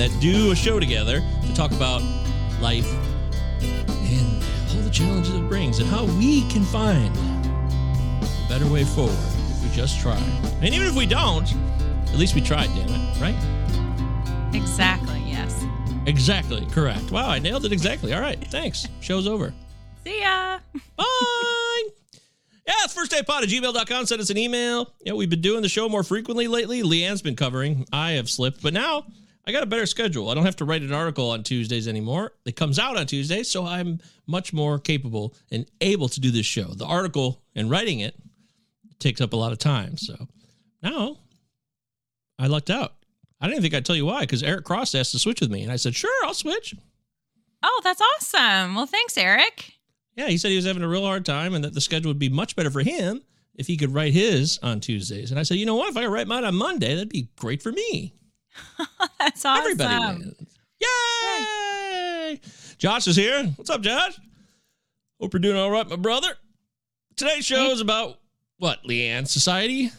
that do a show together to talk about life and all the challenges it brings and how we can find a better way forward if we just try. And even if we don't, at least we tried, damn it, right? Exactly, yes. Exactly, correct. Wow, I nailed it exactly. All right, thanks. Show's over. See ya. Bye. Yeah, it's first day pod at gmail.com. Send us an email. Yeah, we've been doing the show more frequently lately. Leigh Ann's been covering. I have slipped, but now I got a better schedule. I don't have to write an article on Tuesdays anymore. It comes out on Tuesdays, so I'm much more capable and able to do this show. The article and writing it takes up a lot of time. So now I lucked out. I didn't think I'd tell you why, because Eric Cross asked to switch with me. And I said, sure, I'll switch. Oh, that's awesome. Well, thanks, Eric. Yeah, he said he was having a real hard time and that the schedule would be much better for him if he could write his on Tuesdays. And I said, you know what? If I could write mine on Monday, that'd be great for me. that's awesome. Everybody wins. Yay! Josh is here. What's up, Josh? Hope you're doing all right, my brother. Today's show is about what, Leigh Ann? Society?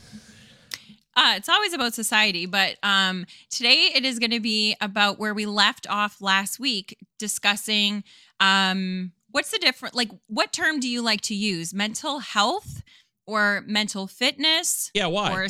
Uh, it's always about society, but um, today it is going to be about where we left off last week discussing um, what's the difference like what term do you like to use mental health or mental fitness yeah why or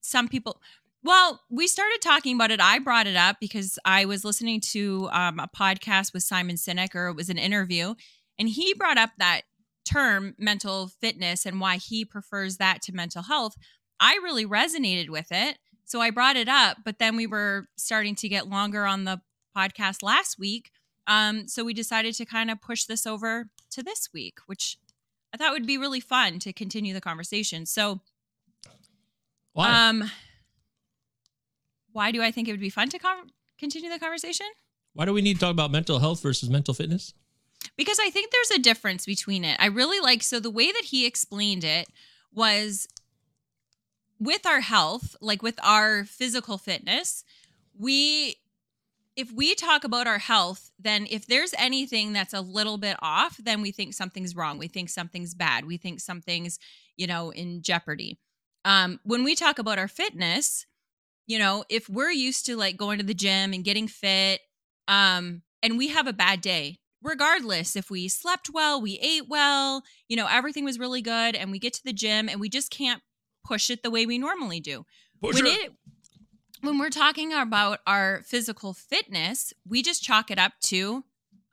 some people well we started talking about it i brought it up because i was listening to um, a podcast with simon sinek or it was an interview and he brought up that term mental fitness and why he prefers that to mental health i really resonated with it so i brought it up but then we were starting to get longer on the podcast last week um, so we decided to kind of push this over to this week, which I thought would be really fun to continue the conversation. So, why? Um, why do I think it would be fun to con- continue the conversation? Why do we need to talk about mental health versus mental fitness? Because I think there's a difference between it. I really like so the way that he explained it was with our health, like with our physical fitness, we if we talk about our health, then if there's anything that's a little bit off, then we think something's wrong. We think something's bad. We think something's, you know, in jeopardy. Um, when we talk about our fitness, you know, if we're used to like going to the gym and getting fit, um, and we have a bad day, regardless if we slept well, we ate well, you know, everything was really good, and we get to the gym and we just can't push it the way we normally do. Push when it. it when we're talking about our physical fitness, we just chalk it up to,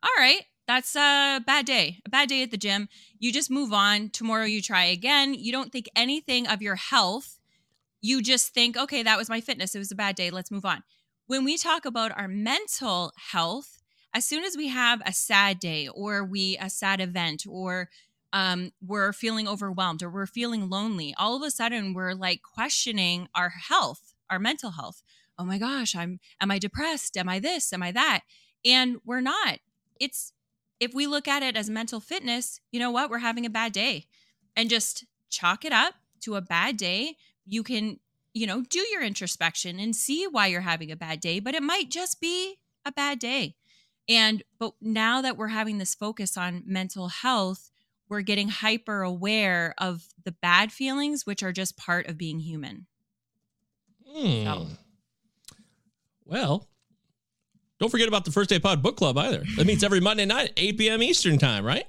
all right, that's a bad day, a bad day at the gym. You just move on. Tomorrow you try again. You don't think anything of your health. You just think, okay, that was my fitness. It was a bad day. Let's move on. When we talk about our mental health, as soon as we have a sad day or we a sad event or um, we're feeling overwhelmed or we're feeling lonely, all of a sudden we're like questioning our health our mental health. Oh my gosh, I'm am I depressed? Am I this? Am I that? And we're not. It's if we look at it as mental fitness, you know what? We're having a bad day. And just chalk it up to a bad day. You can, you know, do your introspection and see why you're having a bad day, but it might just be a bad day. And but now that we're having this focus on mental health, we're getting hyper aware of the bad feelings, which are just part of being human. Hmm. So. Well, don't forget about the First Day Pod Book Club either. That meets every Monday night, 8 p.m. Eastern Time, right?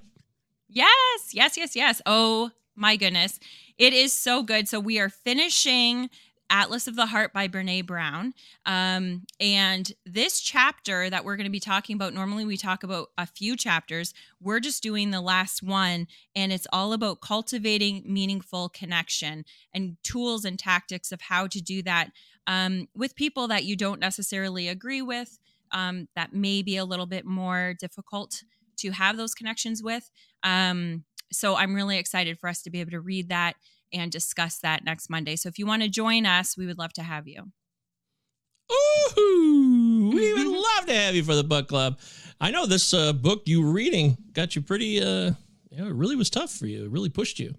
Yes, yes, yes, yes. Oh my goodness. It is so good. So we are finishing Atlas of the Heart by Brene Brown. Um, and this chapter that we're going to be talking about, normally we talk about a few chapters. We're just doing the last one, and it's all about cultivating meaningful connection and tools and tactics of how to do that um, with people that you don't necessarily agree with, um, that may be a little bit more difficult to have those connections with. Um, so I'm really excited for us to be able to read that and discuss that next Monday. So if you want to join us, we would love to have you. Ooh, we would love to have you for the book club. I know this uh, book you were reading got you pretty, uh, you know, it really was tough for you. It really pushed you.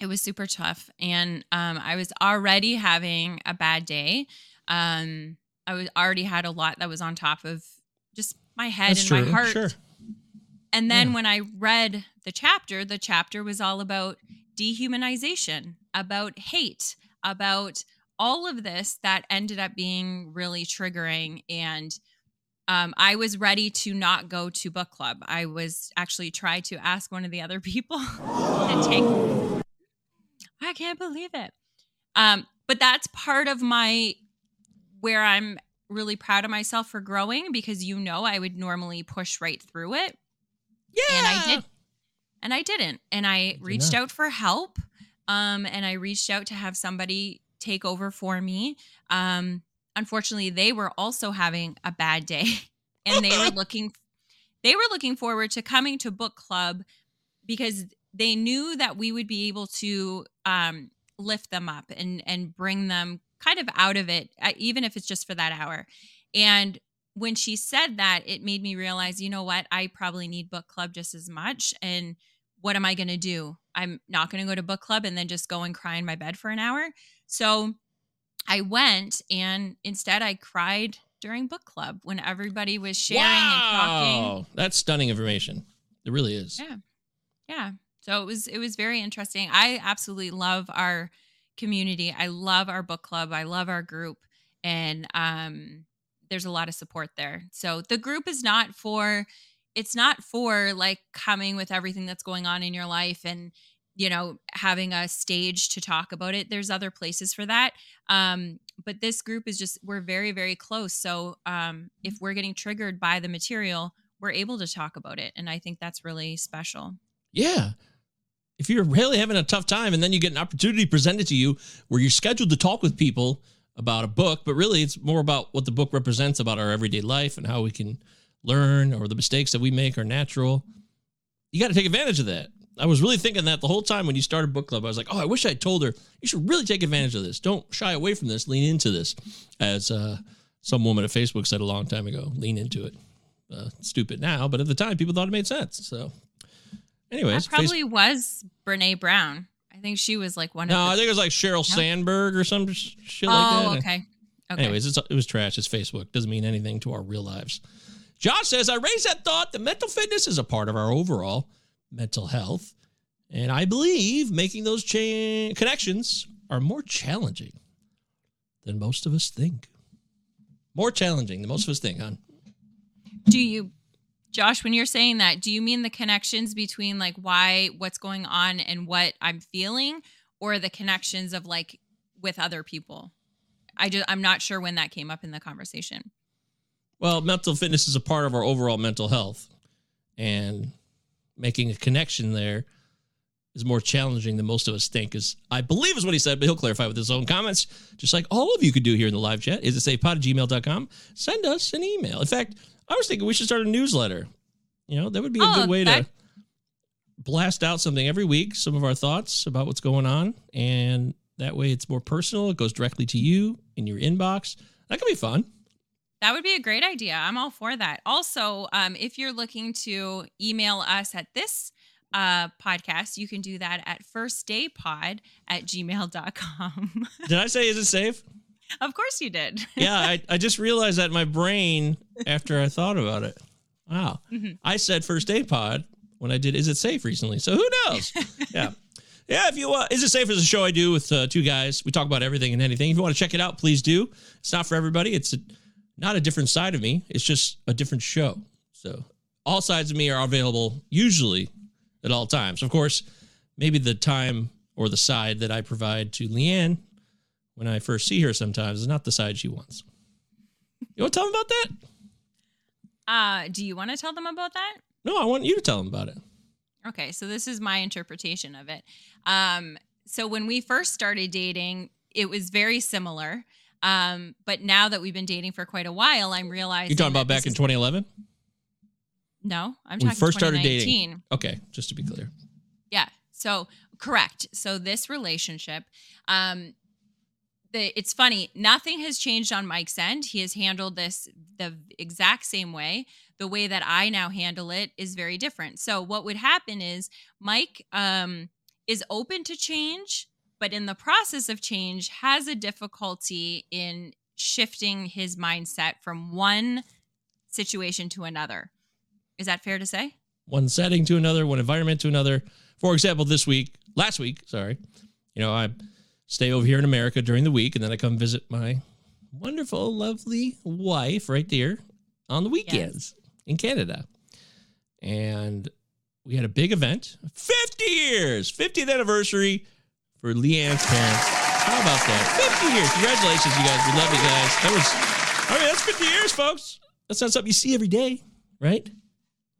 It was super tough. And um, I was already having a bad day. Um, I was already had a lot that was on top of just my head That's and true. my heart. Sure. And then Yeah. when I read the chapter, the chapter was all about dehumanization, about hate, about all of this that ended up being really triggering and um, I was ready to not go to book club. I was actually tried to ask one of the other people to take. I can't believe it. Um, but that's part of my where I'm really proud of myself for growing because you know I would normally push right through it. Yeah. And I did and I didn't. And I reached out for help. Um, and I reached out to have somebody take over for me. Um, unfortunately, they were also having a bad day and they were looking they were looking forward to coming to book club because they knew that we would be able to um, lift them up and and bring them kind of out of it uh, even if it's just for that hour and when she said that it made me realize you know what? I probably need book club just as much and what am i going to do? I'm not going to go to book club and then just go and cry in my bed for an hour? So i went and instead i cried during book club when everybody was sharing wow. and talking. That's stunning information. It really is. Yeah. Yeah. So it was it was very interesting. I absolutely love our community. I love our book club. I love our group. And um, there's a lot of support there. So the group is not for, it's not for like coming with everything that's going on in your life and, you know, having a stage to talk about it. There's other places for that. Um, but this group is just, we're very, very close. So um, if we're getting triggered by the material, we're able to talk about it. And I think that's really special. Yeah if you're really having a tough time and then you get an opportunity presented to you where you're scheduled to talk with people about a book, but really it's more about what the book represents about our everyday life and how we can learn or the mistakes that we make are natural. You got to take advantage of that. I was really thinking that the whole time when you started book club. I was like, oh, I wish I told her you should really take advantage of this. Don't shy away from this. Lean into this. As uh, some woman at Facebook said a long time ago, lean into it. Uh, stupid now, but at the time people thought it made sense. So Anyways, that probably face- was Brene Brown. I think she was like one no, of. No, I think it was like Sheryl Sandberg or some shit oh, like that. Oh, okay. Okay. Anyways, it was trash. It's Facebook. Doesn't mean anything to our real lives. Josh says, I raise that thought that mental fitness is a part of our overall mental health. And I believe making those cha- connections are more challenging than most of us think. More challenging than most of us think, huh? Do you Josh, when you're saying that, do you mean the connections between like why what's going on and what I'm feeling or the connections of like with other people? I just I'm not sure when that came up in the conversation. Well, mental fitness is a part of our overall mental health and making a connection there is more challenging than most of us think is I believe is what he said, but he'll clarify with his own comments, just like all of you could do here in the live chat. Is it safepod at gmail.com? Send us an email. In fact, I was thinking we should start a newsletter. You know, that would be a oh, good way that- to blast out something every week, some of our thoughts about what's going on. And that way it's more personal. It goes directly to you in your inbox. That could be fun. That would be a great idea. I'm all for that. Also, um, if you're looking to email us at this uh, podcast, you can do that at firstdaypod at gmail.com. Did I say, is it safe? Of course you did. yeah, I, I just realized that in my brain after I thought about it. Wow. Mm-hmm. I said first day pod when I did Is It Safe recently. So who knows? yeah. Yeah, if you uh, Is It Safe is a show I do with uh, two guys. We talk about everything and anything. If you want to check it out, please do. It's not for everybody. It's a, not a different side of me. It's just a different show. So all sides of me are available usually at all times. Of course, maybe the time or the side that I provide to Leigh Ann when I first see her sometimes is not the side she wants. You want to tell them about that? Uh, do you want to tell them about that? No, I want you to tell them about it. Okay, so this is my interpretation of it. Um, so when we first started dating, it was very similar. Um, but now that we've been dating for quite a while, I'm realizing. you're talking about back in 2011? No, I'm we talking first started dating. Okay, just to be clear. Yeah. So correct. So this relationship, um, the it's funny nothing has changed on mike's end. He has handled this the exact same way. The way that i now handle it is very different. So what would happen is mike um, is open to change but in the process of change has a difficulty in shifting his mindset from one situation to another. Is that fair to say? One setting to another one environment to another. For example this week last week sorry you know i stay over here in America during the week, and then I come visit my wonderful, lovely wife right there on the weekends in Canada. And we had a big event 50 years, 50th anniversary for Leigh Ann's parents. How about that? 50 years. Congratulations, you guys. We love you guys. That was, I mean, that's 50 years, folks. That's not something you see every day, right?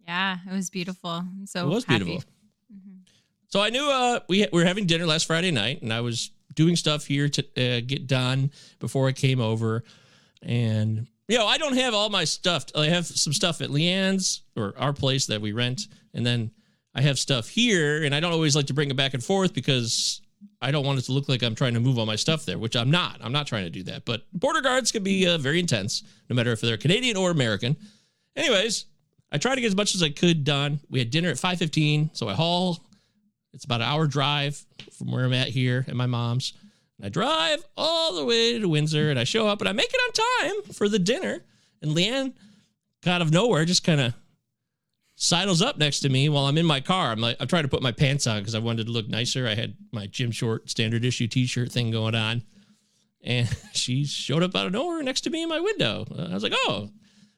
Yeah, it was beautiful. I'm so it was happy. beautiful. Mhm. So I knew uh, we, we were having dinner last Friday night, and I was doing stuff here to uh, get done before I came over. And, you know, I don't have all my stuff. I have some stuff at Leigh Ann's or our place that we rent. And then I have stuff here, and I don't always like to bring it back and forth because I don't want it to look like I'm trying to move all my stuff there, which I'm not. I'm not trying to do that. But border guards can be uh, very intense, no matter if they're Canadian or American. Anyways, I tried to get as much as I could done. We had dinner at 5:15, so I haul. It's about an hour drive from where I'm at here at my mom's. And I drive all the way to Windsor, and I show up, and I make it on time for the dinner. And Leigh Ann, out of nowhere, just kind of sidles up next to me while I'm in my car. I'm like, I'm trying to put my pants on because I wanted to look nicer. I had my gym short standard issue T-shirt thing going on, and she showed up out of nowhere next to me in my window. I was like, oh,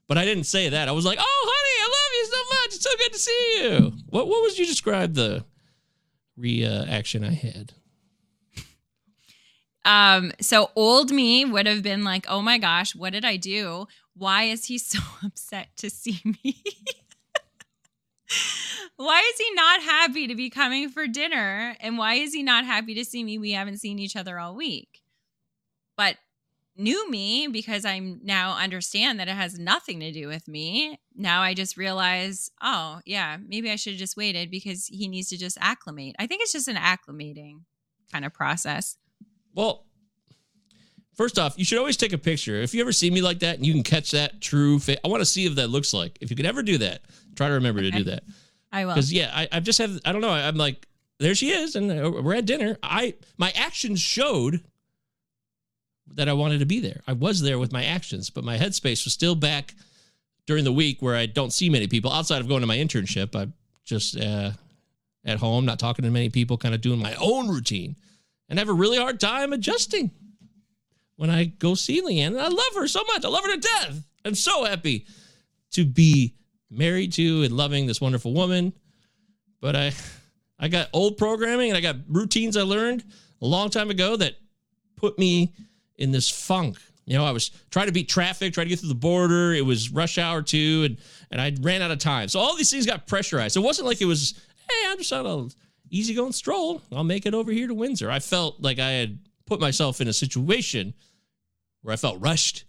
but I didn't say that. I was like, "Oh, honey, I love you so much. It's so good to see you." What What was you describe the reaction I had? Um, so old me would have been like, "Oh my gosh, what did I do? Why is he so upset to see me? why is he not happy to be coming for dinner? And why is he not happy to see me? We haven't seen each other all week." But new me because I'm now understand that it has nothing to do with me. Now I just realize, oh, yeah, maybe I should have just waited because he needs to just acclimate. I think it's just an acclimating kind of process. Well, first off, you should always take a picture. If you ever see me like that and you can catch that true fit, I want to see if that looks like. If you could ever do that, try to remember to do that. I will. Because yeah, I, I've just have I don't know. I'm like, there she is, and uh, we're at dinner. I my actions showed that I wanted to be there. I was there with my actions, but my headspace was still back during the week where I don't see many people outside of going to my internship. I'm just uh, at home, not talking to many people, kind of doing my own routine, and have a really hard time adjusting when I go see Leigh Ann. And I love her so much. I love her to death. I'm so happy to be married to and loving this wonderful woman. But I I got old programming and I got routines I learned a long time ago that put me in this funk. You know, I was trying to beat traffic, trying to get through the border. It was rush hour too, and and I ran out of time. So all these things got pressurized. It wasn't like it was, hey, I'm just on a easygoing stroll. I'll make it over here to Windsor. I felt like I had put myself in a situation where I felt rushed.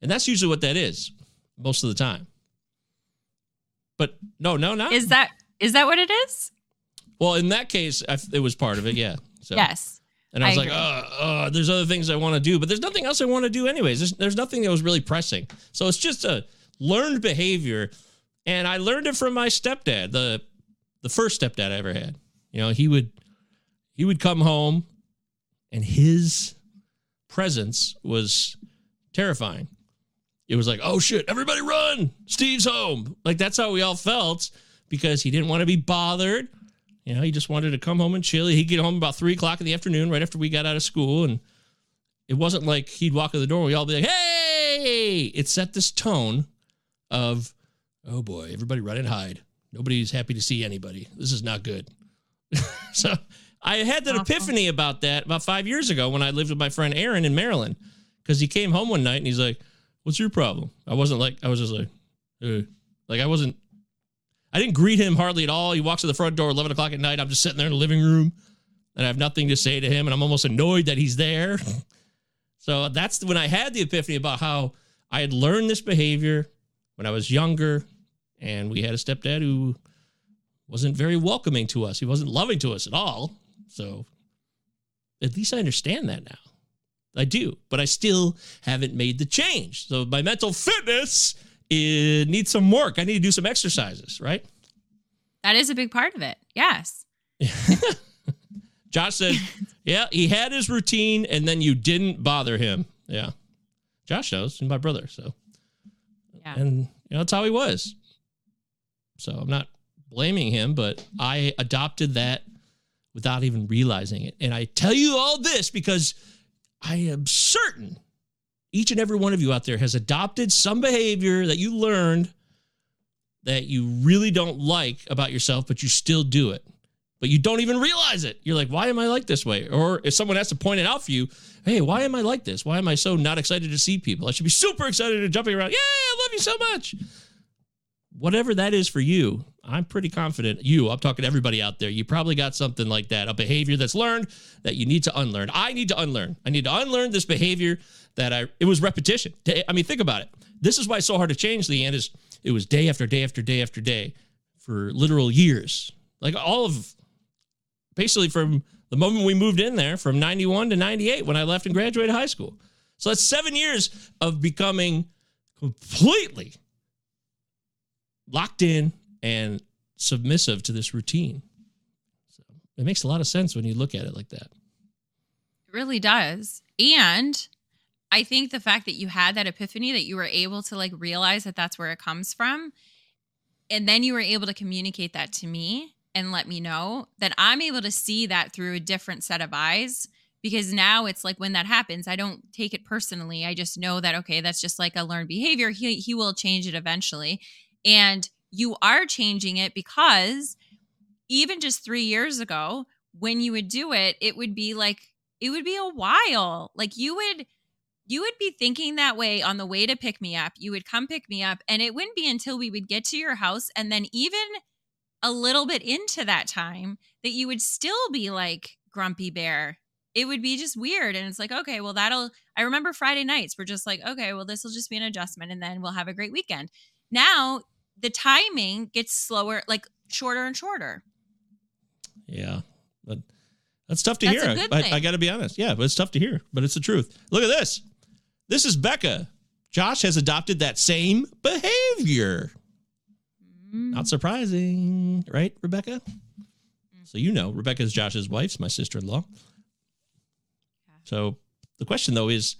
And that's usually what that is most of the time. But no, no, not. is that is that what it is? well, in that case, I, it was part of it. Yeah. So, Yes. And I was I like, uh, uh, there's other things I want to do, but there's nothing else I want to do anyways. There's, there's nothing that was really pressing. So it's just a learned behavior. And I learned it from my stepdad, the the first stepdad I ever had. You know, he would he would come home and his presence was terrifying. It was like, oh shit, everybody run. Steve's home. Like that's how we all felt because he didn't want to be bothered. You know, he just wanted to come home and chill. He'd get home about three o'clock in the afternoon, right after we got out of school. And it wasn't like he'd walk in the door and we'd all be like, hey, it set this tone of, oh boy, everybody run and hide. Nobody's happy to see anybody. This is not good. so I had that epiphany about that about five years ago when I lived with my friend Aaron in Maryland. Because he came home one night and he's like, What's your problem? I wasn't like, I was just like, "Uh." like I wasn't, I didn't greet him hardly at all. He walks to the front door 11 o'clock at night. I'm just sitting there in the living room and I have nothing to say to him. And I'm almost annoyed that he's there. so that's when I had the epiphany about how I had learned this behavior when I was younger. And we had a stepdad who wasn't very welcoming to us. He wasn't loving to us at all. So at least I understand that now. I do, but I still haven't made the change. So my mental fitness it needs some work. I need to do some exercises, right? That is a big part of it. Yes. Josh said, "Yeah, he had his routine, and then you didn't bother him." Yeah, Josh knows, he's my brother, so Yeah. and you know that's how he was. So I'm not blaming him, but I adopted that without even realizing it. And I tell you all this because I am certain each and every one of you out there has adopted some behavior that you learned that you really don't like about yourself, but you still do it. But you don't even realize it. You're like, why am I like this way? Or if someone has to point it out for you, hey, why am I like this? Why am I so not excited to see people? I should be super excited and jumping around. Yeah, I love you so much. Whatever that is for you, I'm pretty confident you, I'm talking to everybody out there, you probably got something like that, a behavior that's learned that you need to unlearn. I need to unlearn. I need to unlearn this behavior that I, it was repetition. I mean, think about it. This is why it's so hard to change, Leigh Ann, is it was day after day after day after day for literal years. Like all of basically from the moment we moved in there from 91 to 98 when I left and graduated high school. So that's seven years of becoming completely locked in and submissive to this routine. So it makes a lot of sense when you look at it like that. It really does. And I think the fact that you had that epiphany that you were able to like realize that that's where it comes from and then you were able to communicate that to me and let me know that I'm able to see that through a different set of eyes because now it's like when that happens I don't take it personally I just know that okay that's just like a learned behavior he he will change it eventually and you are changing it because even just 3 years ago when you would do it it would be like it would be a while like you would you would be thinking that way on the way to pick me up. You would come pick me up, and it wouldn't be until we would get to your house and then even a little bit into that time that you would still be like grumpy bear. It would be just weird. And it's like, okay, well, that'll, I remember Friday nights, we're just like, okay, well, this will just be an adjustment and then we'll have a great weekend. Now the timing gets slower, like shorter and shorter. Yeah. But that's tough to that's hear. I, I got to be honest. Yeah, but it's tough to hear, but it's the truth. Look at this. This is Becca. Josh has adopted that same behavior. Mm. Not surprising, right, Rebecca? Mm. So you know, Rebecca is Josh's wife, my sister-in-law. So the question though is,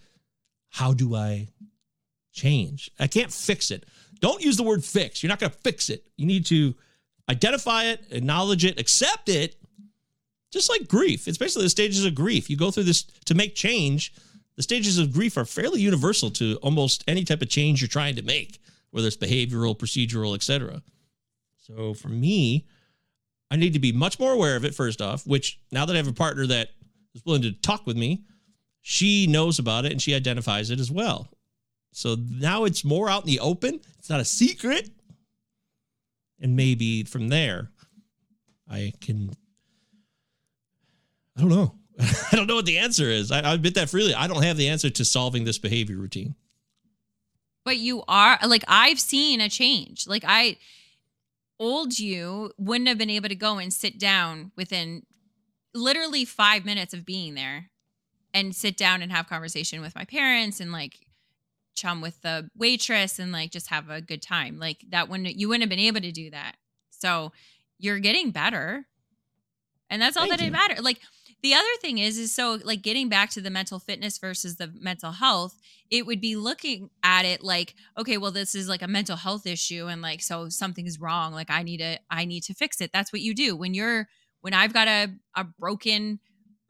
how do I change? I can't fix it. Don't use the word fix. You're not going to fix it. You need to identify it, acknowledge it, accept it. Just like grief. It's basically the stages of grief. You go through this to make change the stages of grief are fairly universal to almost any type of change you're trying to make, whether it's behavioral, procedural, etc. So for me, I need to be much more aware of it first off, which now that I have a partner that is willing to talk with me, she knows about it and she identifies it as well. So now it's more out in the open. It's not a secret. And maybe from there, I can, I don't know. I don't know what the answer is. I, I admit that freely. I don't have the answer to solving this behavior routine. But you are like I've seen a change. Like I old you wouldn't have been able to go and sit down within literally 5 minutes of being there and sit down and have conversation with my parents and like chum with the waitress and like just have a good time. Like that when you wouldn't have been able to do that. So you're getting better. And that's all Thank that it matters. Like the other thing is, is so like getting back to the mental fitness versus the mental health, it would be looking at it like, okay, well, this is like a mental health issue, and like, so something's wrong. Like, I need to, I need to fix it. That's what you do when you're, when I've got a a broken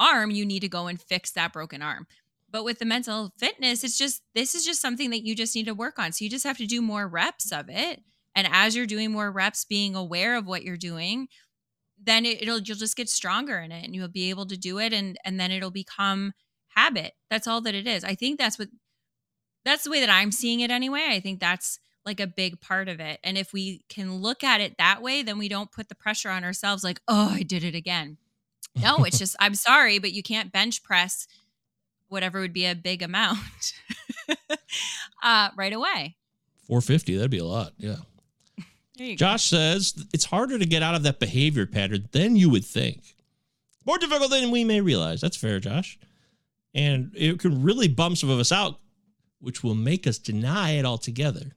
arm, you need to go and fix that broken arm. But with the mental fitness, it's just this is just something that you just need to work on. So you just have to do more reps of it. And as you're doing more reps, being aware of what you're doing, then it, will you'll just get stronger in it and you'll be able to do it and and then it'll become habit. That's all that it is. I think that's what that's the way that i'm seeing it anyway. I think that's like a big part of it. And if we can look at it that way then we don't put the pressure on ourselves like oh i did it again. No it's just i'm sorry but you can't bench press whatever would be a big amount uh, right away 450 that'd be a lot yeah Josh go. says it's harder to get out of that behavior pattern than you would think. More difficult than we may realize. That's fair, Josh. And it can really bum some of us out, which will make us deny it altogether.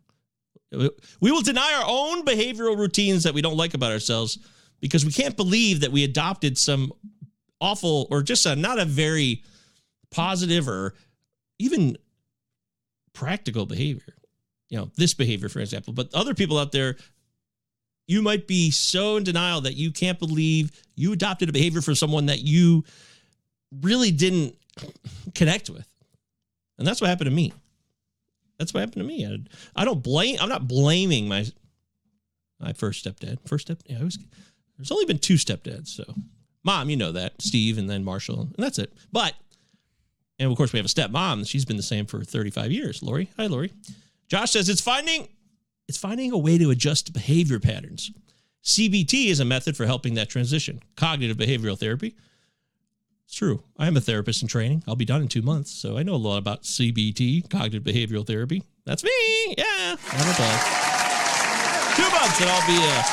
We will deny our own behavioral routines that we don't like about ourselves because we can't believe that we adopted some awful or just a, not a very positive or even practical behavior. You know, this behavior, for example. But other people out there you might be so in denial that you can't believe you adopted a behavior from someone that you really didn't connect with. And that's what happened to me. That's what happened to me. I, I don't blame, I'm not blaming my my first stepdad. First step, yeah, I was, there's only been two stepdads. So, mom, you know that, Steve, and then Marshall, and that's it. But, and of course, we have a stepmom. She's been the same for 35 years. Lori, hi, Lori. Josh says it's finding it's finding a way to adjust behavior patterns. CBT is a method for helping that transition. Cognitive behavioral therapy. It's true. I am a therapist in training. I'll be done in two months, so I know a lot about CBT, cognitive behavioral therapy. That's me. Yeah. I'm a Two months, and I'll be a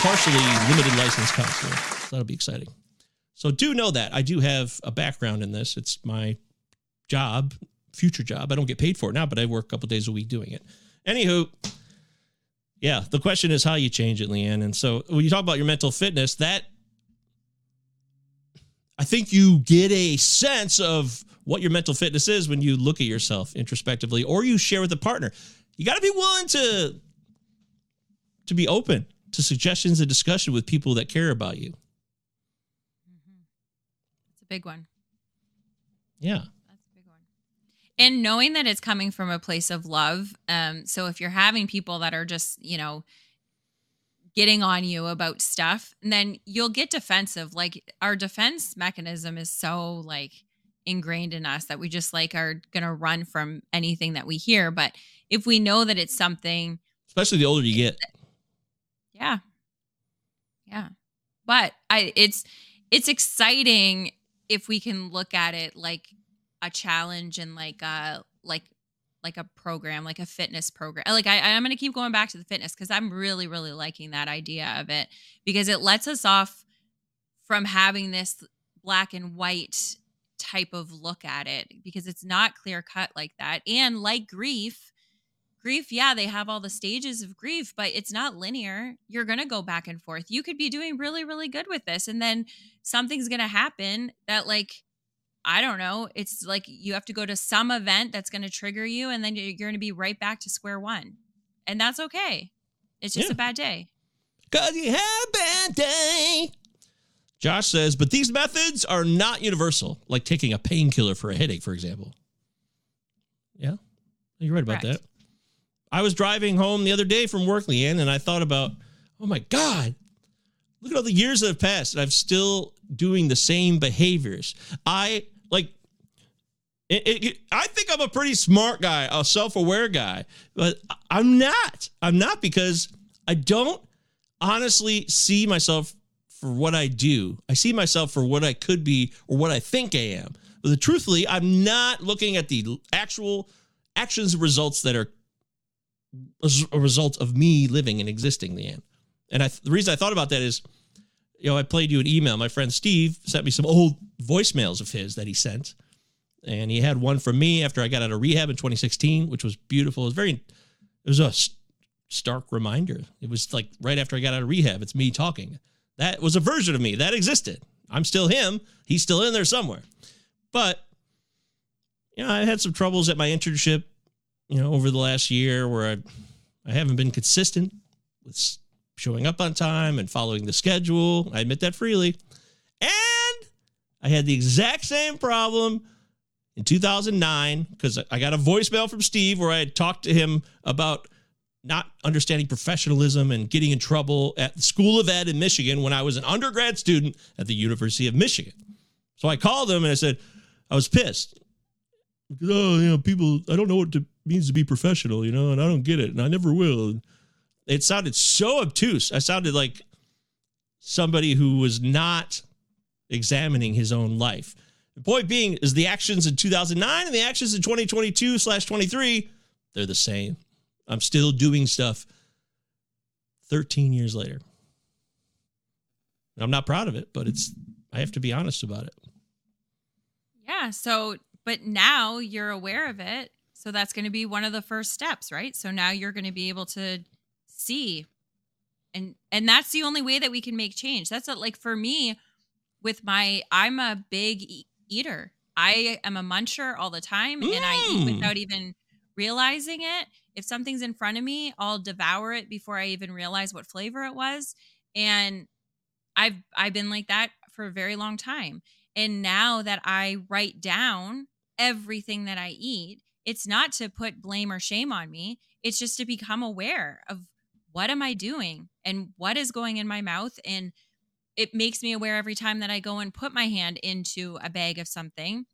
partially limited license counselor. So that'll be exciting. So do know that I do have a background in this. It's my job, future job. I don't get paid for it now, but I work a couple days a week doing it. Anywho, yeah, the question is how you change it, Leigh Ann. And so when you talk about your mental fitness, that I think you get a sense of what your mental fitness is when you look at yourself introspectively or you share with a partner. You got to be willing to to be open to suggestions and discussion with people that care about you. Mm-hmm. It's a big one. Yeah. That's a big one. And knowing that it's coming from a place of love. Um, so if you're having people that are just, you know, getting on you about stuff, then you'll get defensive. Like our defense mechanism is so like ingrained in us that we just like are gonna run from anything that we hear. But if we know that it's something Especially the older you get. yeah. Yeah. But I it's it's exciting if we can look at it like a challenge and like a like like a program, like a fitness program. Like I I'm to keep going back to the fitness cuz I'm really really liking that idea of it because it lets us off from having this black and white type of look at it because it's not clear cut like that. And like grief, grief, yeah, they have all the stages of grief, but it's not linear. You're going to go back and forth. You could be doing really, really good with this. And then something's going to happen that, like, I don't know. It's like you have to go to some event that's going to trigger you, and then you're going to be right back to square one. And that's okay. It's just Yeah. a bad day. Cause you had a bad day. Josh says, but these methods are not universal, like taking a painkiller for a headache, for example. Yeah, you're right about Correct. that. I was driving home the other day from work, Leigh Ann, and I thought about, oh my God, look at all the years that have passed, and I'm still doing the same behaviors. I like, it, it, I think I'm a pretty smart guy, a self aware guy, but I'm not. I'm not because I don't honestly see myself for what I do. I see myself for what I could be or what I think I am. But the, truthfully, I'm not looking at the actual actions and results that are a result of me living and existing, The end. And I, the reason I thought about that is, you know, I played you an email. My friend Steve sent me some old voicemails of his that he sent. And he had one from me after I got out of rehab in 2016, which was beautiful. It was very, it was a stark reminder. It was like right after I got out of rehab, it's me talking. That was a version of me that existed. I'm still him. He's still in there somewhere. But, you know, I had some troubles at my internship, you know, over the last year where I, I haven't been consistent with showing up on time and following the schedule. I admit that freely. And I had the exact same problem in 2009 because I got a voicemail from Steve where I had talked to him about not understanding professionalism and getting in trouble at the School of Ed in Michigan when I was an undergrad student at the University of Michigan. So I called him and I said, I was pissed. Because, oh, you know, people, I don't know what it means to be professional, you know, and I don't get it, and I never will. It sounded so obtuse. I sounded like somebody who was not examining his own life. The point being is the actions in 2009 and the actions in 2022 slash 23, they're the same. I'm still doing stuff 13 years later. I'm not proud of it, but it's I have to be honest about it. Yeah. So, but now you're aware of it. So that's going to be one of the first steps, right? So now you're going to be able to see and and that's the only way that we can make change. That's what, like for me with my I'm a big e- eater. I am a muncher all the time and I eat Mm. without even realizing it. If something's in front of me, I'll devour it before I even realize what flavor it was. And I've I've been like that for a very long time. And now that I write down everything that I eat, it's not to put blame or shame on me. It's just to become aware of what am I doing and what is going in my mouth and it makes me aware every time that I go and put my hand into a bag of something.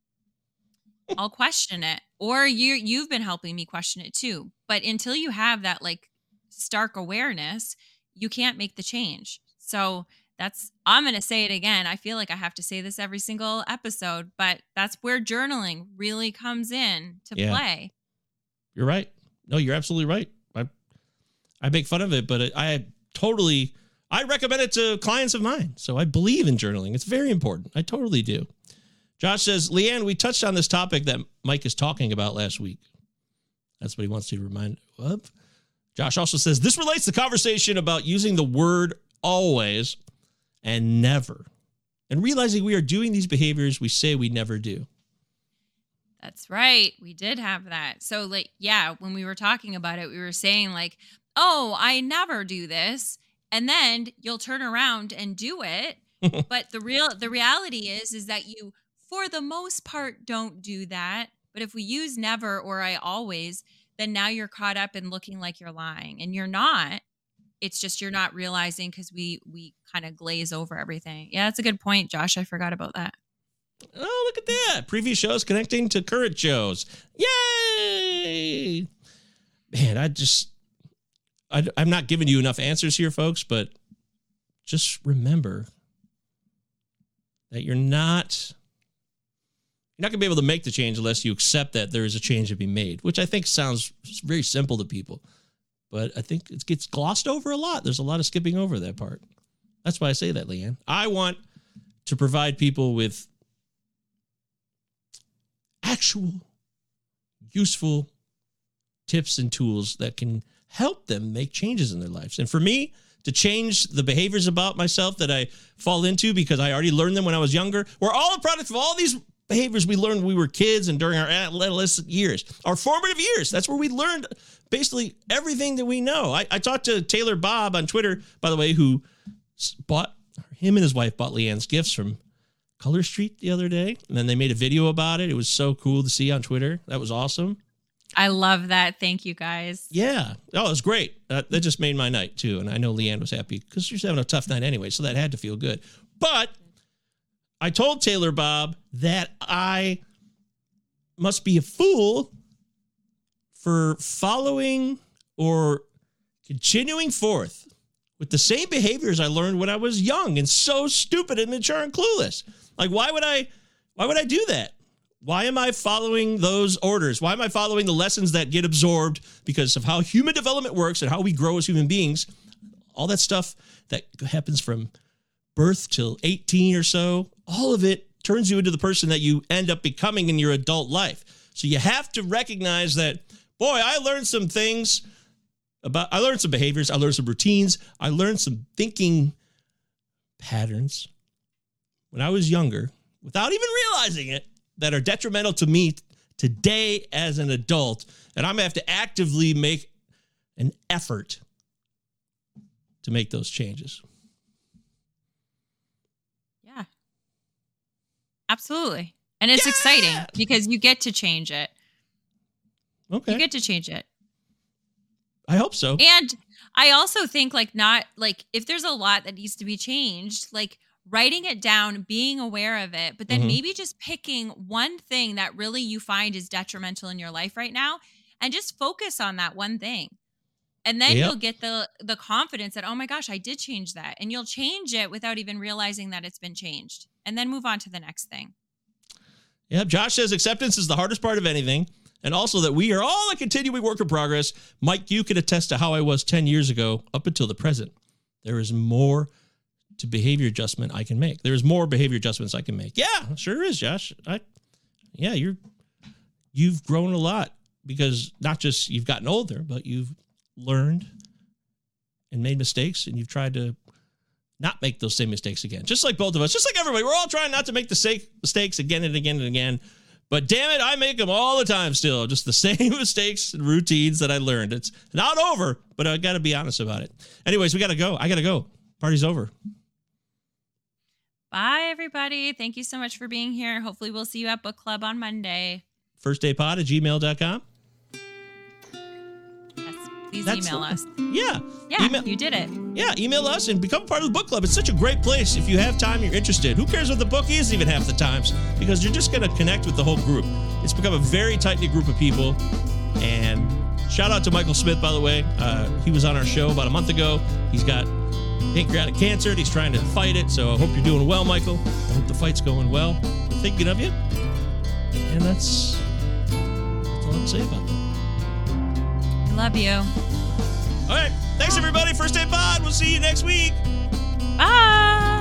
I'll question it. Or you you've been helping me question it too. But until you have that like stark awareness, you can't make the change. So that's I'm going to say it again. I feel like I have to say this every single episode, but that's where journaling really comes in to yeah. play. You're right. No, you're absolutely right. I make fun of it, but I totally I recommend it to clients of mine. So I believe in journaling. It's very important. I totally do. Josh says, Leigh Ann, we touched on this topic that Mike is talking about last week. That's what he wants to remind of. Josh also says, this relates to conversation about using the word always and never, and realizing we are doing these behaviors we say we never do. That's right. We did have that. So, like, yeah, when we were talking about it, we were saying, like, oh, I never do this. And then you'll turn around and do it. but the real the reality is is that you for the most part don't do that. But if we use never or I always, then now you're caught up in looking like you're lying. And you're not. It's just you're not realizing because we we kind of glaze over everything. Yeah that's a good point josh. I forgot about that. Oh look at that. Previous shows connecting to current shows. Yay! Man i just I, i'm not giving you enough answers here folks but just remember that you're not you're not going to be able to make the change unless you accept that there is a change to be made which i think sounds very simple to people but I think it gets glossed over a lot. There's a lot of skipping over that part. That's why I say that, Leigh Ann. I want to provide people with actual useful tips and tools that can help them make changes in their lives. And for me, to change the behaviors about myself that I fall into because I already learned them when I was younger, we're all a product of all these behaviors we learned when we were kids and during our adolescent years, our formative years. That's where we learned basically everything that we know. I, I talked to Taylor Bob on Twitter, by the way, who bought him and his wife bought Leigh Ann's gifts from Color Street the other day. And then they made a video about it. It was so cool to see on Twitter. That was awesome. I love that. Thank you guys. Yeah. Oh, it was great. Uh, that just made my night too. And I know Leigh Ann was happy because she was having a tough night anyway. So that had to feel good. But I told Taylor Bob that I must be a fool for following or continuing forth with the same behaviors I learned when I was young and so stupid and mature and clueless. Like why would I why would I do that? Why am I following those orders? Why am I following the lessons that get absorbed because of how human development works and how we grow as human beings? All that stuff that happens from birth till 18 or so, all of it turns you into the person that you end up becoming in your adult life. So you have to recognize that, boy, I learned some things about, I learned some behaviors, I learned some routines, I learned some thinking patterns when I was younger without even realizing it that are detrimental to me today as an adult. And I'm going to have to actively make an effort to make those changes. Yeah. Absolutely. And it's yeah! exciting because you get to change it. Okay. You get to change it. I hope so. And I also think like not like if there's a lot that needs to be changed, like writing it down, being aware of it, but then mm-hmm. maybe just picking one thing that really you find is detrimental in your life right now and just focus on that one thing. And then yep. you'll get the the confidence that oh my gosh, I did change that. And you'll change it without even realizing that it's been changed and then move on to the next thing. Yep. Josh says acceptance is the hardest part of anything. And also that we are all a continuing work in progress. Mike, you can attest to how I was 10 years ago up until the present. There is more to behavior adjustment I can make. There is more behavior adjustments I can make. Yeah, sure is, Josh. I yeah, you're you've grown a lot because not just you've gotten older, but you've learned and made mistakes and you've tried to not make those same mistakes again. Just like both of us, just like everybody, we're all trying not to make the same mistakes again and again and again. But damn it, I make them all the time still. Just the same mistakes and routines that I learned. It's not over, but I got to be honest about it. Anyways, we got to go. I got to go. Party's over. Bye, everybody. Thank you so much for being here. Hopefully, we'll see you at book club on Monday. Firstdaypod at gmail.com. Yes, please That's email us. Yeah. Yeah, Email- you did it. Yeah, email us and become part of the book club. It's such a great place. If you have time, you're interested. Who cares what the book is even half the times? Because you're just going to connect with the whole group. It's become a very tight knit group of people. And shout out to Michael Smith, by the way. Uh, he was on our show about a month ago. He's got pancreatic cancer and he's trying to fight it. So I hope you're doing well, Michael. I hope the fight's going well. We're thinking of you. And that's, that's all I'm to say about that. I love you. All right. Thanks, everybody. First Day Pod. We'll see you next week. Bye.